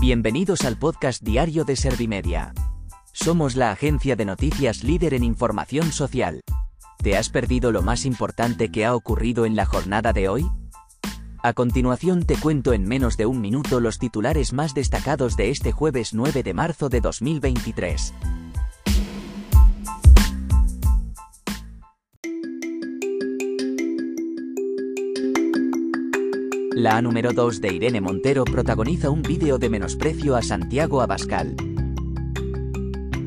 Bienvenidos al podcast diario de Servimedia. Somos la agencia de noticias líder en información social. ¿Te has perdido lo más importante que ha ocurrido en la jornada de hoy? A continuación te cuento en menos de un minuto los titulares más destacados de este jueves 9 de marzo de 2023. La número 2 de Irene Montero protagoniza un vídeo de menosprecio a Santiago Abascal.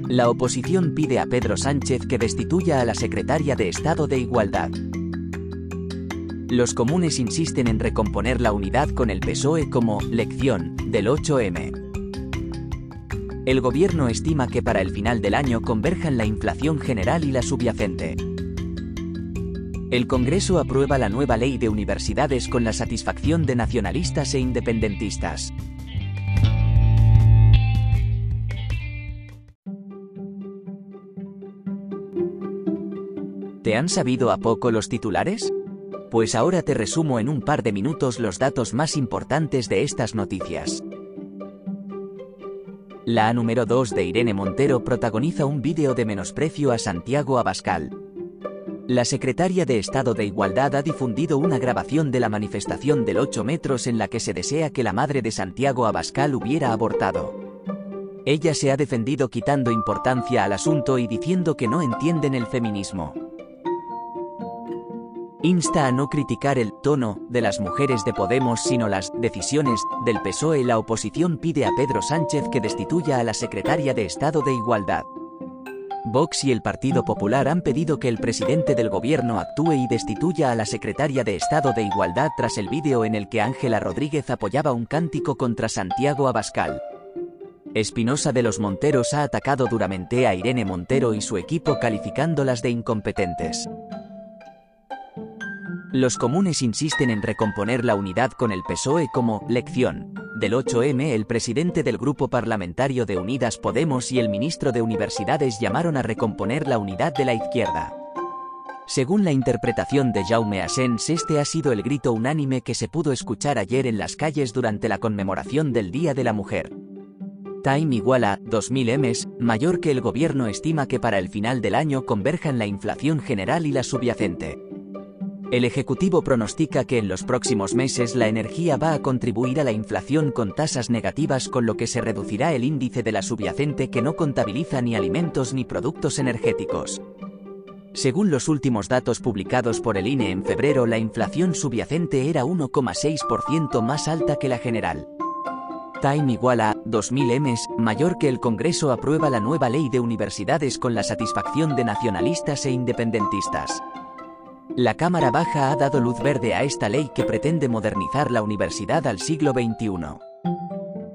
La oposición pide a Pedro Sánchez que destituya a la secretaria de Estado de Igualdad. Los comunes insisten en recomponer la unidad con el PSOE como lección del 8M. El gobierno estima que para el final del año converjan la inflación general y la subyacente. El Congreso aprueba la nueva ley de universidades con la satisfacción de nacionalistas e independentistas. ¿Te han sabido a poco los titulares? Pues ahora te resumo en un par de minutos los datos más importantes de estas noticias. La número 2 de Irene Montero protagoniza un vídeo de menosprecio a Santiago Abascal, la secretaria de Estado de Igualdad ha difundido una grabación de la manifestación del 8 metros en la que se desea que la madre de Santiago Abascal hubiera abortado. Ella se ha defendido quitando importancia al asunto y diciendo que no entienden el feminismo. Insta a no criticar el tono de las mujeres de Podemos sino las decisiones del PSOE. La oposición pide a Pedro Sánchez que destituya a la secretaria de Estado de Igualdad. Vox y el Partido Popular han pedido que el presidente del gobierno actúe y destituya a la secretaria de Estado de Igualdad tras el vídeo en el que Ángela Rodríguez apoyaba un cántico contra Santiago Abascal. Espinosa de los Monteros ha atacado duramente a Irene Montero y su equipo calificándolas de incompetentes. Los comunes insisten en recomponer la unidad con el PSOE como lección del 8M, el presidente del grupo parlamentario de Unidas Podemos y el ministro de Universidades llamaron a recomponer la unidad de la izquierda. Según la interpretación de Jaume Asens, este ha sido el grito unánime que se pudo escuchar ayer en las calles durante la conmemoración del Día de la Mujer. Time igual a 2.000 Ms, mayor que el gobierno estima que para el final del año converjan la inflación general y la subyacente. El Ejecutivo pronostica que en los próximos meses la energía va a contribuir a la inflación con tasas negativas con lo que se reducirá el índice de la subyacente que no contabiliza ni alimentos ni productos energéticos. Según los últimos datos publicados por el INE en febrero, la inflación subyacente era 1,6% más alta que la general. Time igual a 2.000 Ms, mayor que el Congreso aprueba la nueva ley de universidades con la satisfacción de nacionalistas e independentistas. La Cámara Baja ha dado luz verde a esta ley que pretende modernizar la universidad al siglo XXI.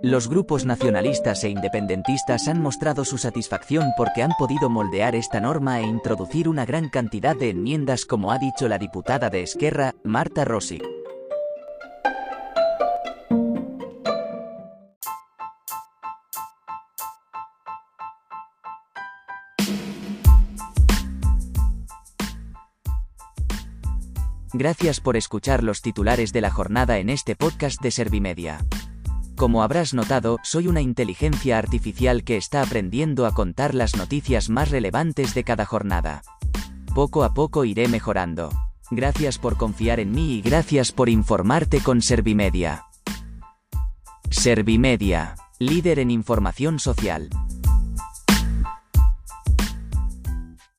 Los grupos nacionalistas e independentistas han mostrado su satisfacción porque han podido moldear esta norma e introducir una gran cantidad de enmiendas como ha dicho la diputada de Esquerra, Marta Rossi. Gracias por escuchar los titulares de la jornada en este podcast de Servimedia. Como habrás notado, soy una inteligencia artificial que está aprendiendo a contar las noticias más relevantes de cada jornada. Poco a poco iré mejorando. Gracias por confiar en mí y gracias por informarte con Servimedia. Servimedia, líder en información social.